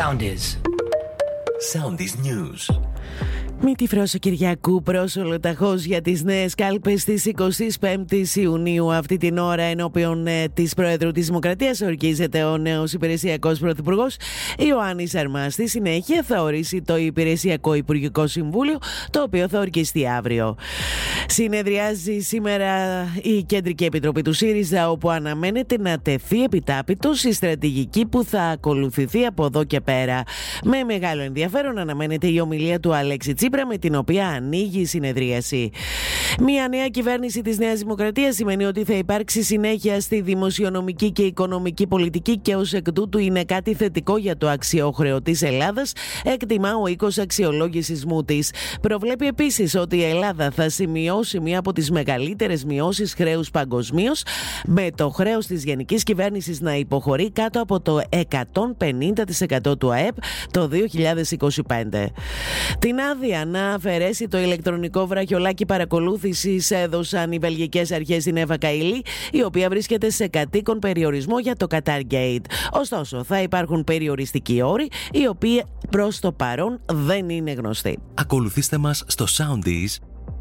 Sound is. Sound is news. Μη τη Φρόσο Κυριακού πρόσωλο ταχώς για τις νέες κάλπες τη 25η Ιουνίου. Αυτή την ώρα, ενώπιον ε, της Πρόεδρου της Δημοκρατίας, ορκίζεται ο νέος υπηρεσιακός Πρωθυπουργός Ιωάννης Αρμάς. Στη συνέχεια, θα ορίσει το Υπηρεσιακό Υπουργικό Συμβούλιο, το οποίο θα ορκιστεί αύριο. Συνεδριάζει σήμερα η Κεντρική Επιτροπή του ΣΥΡΙΖΑ, όπου αναμένεται να τεθεί επιτάπητος η στρατηγική που θα ακολουθηθεί από εδώ και πέρα. Με μεγάλο ενδιαφέρον αναμένεται η ομιλία του Αλέξη Τσίπρα, με την οποία ανοίγει η συνεδρίαση. Μια νέα κυβέρνηση της Νέας Δημοκρατίας σημαίνει ότι θα υπάρξει συνέχεια στη δημοσιονομική και οικονομική πολιτική και ως εκ τούτου είναι κάτι θετικό για το αξιόχρεο της Ελλάδας, εκτιμά ο οίκος αξιολόγησης τη. Προβλέπει επίσης ότι η Ελλάδα θα σημειώσει μία από τις μεγαλύτερες μειώσεις χρέους παγκοσμίως, με το χρέος της γενικής κυβέρνησης να υποχωρεί κάτω από το 150% του ΑΕΠ το 2025. Την άδεια να αφαιρέσει το ηλεκτρονικό βραχιολάκι παρακολούθησης έδωσαν οι βελγικές αρχές στην Εύα Καηλή, η οποία βρίσκεται σε κατοίκον περιορισμό για το Qatar Gate. Ωστόσο, θα υπάρχουν περιοριστικοί όροι, οι οποίοι προς το παρόν δεν είναι γνωστοί. Ακολουθήστε μας στο Soundees,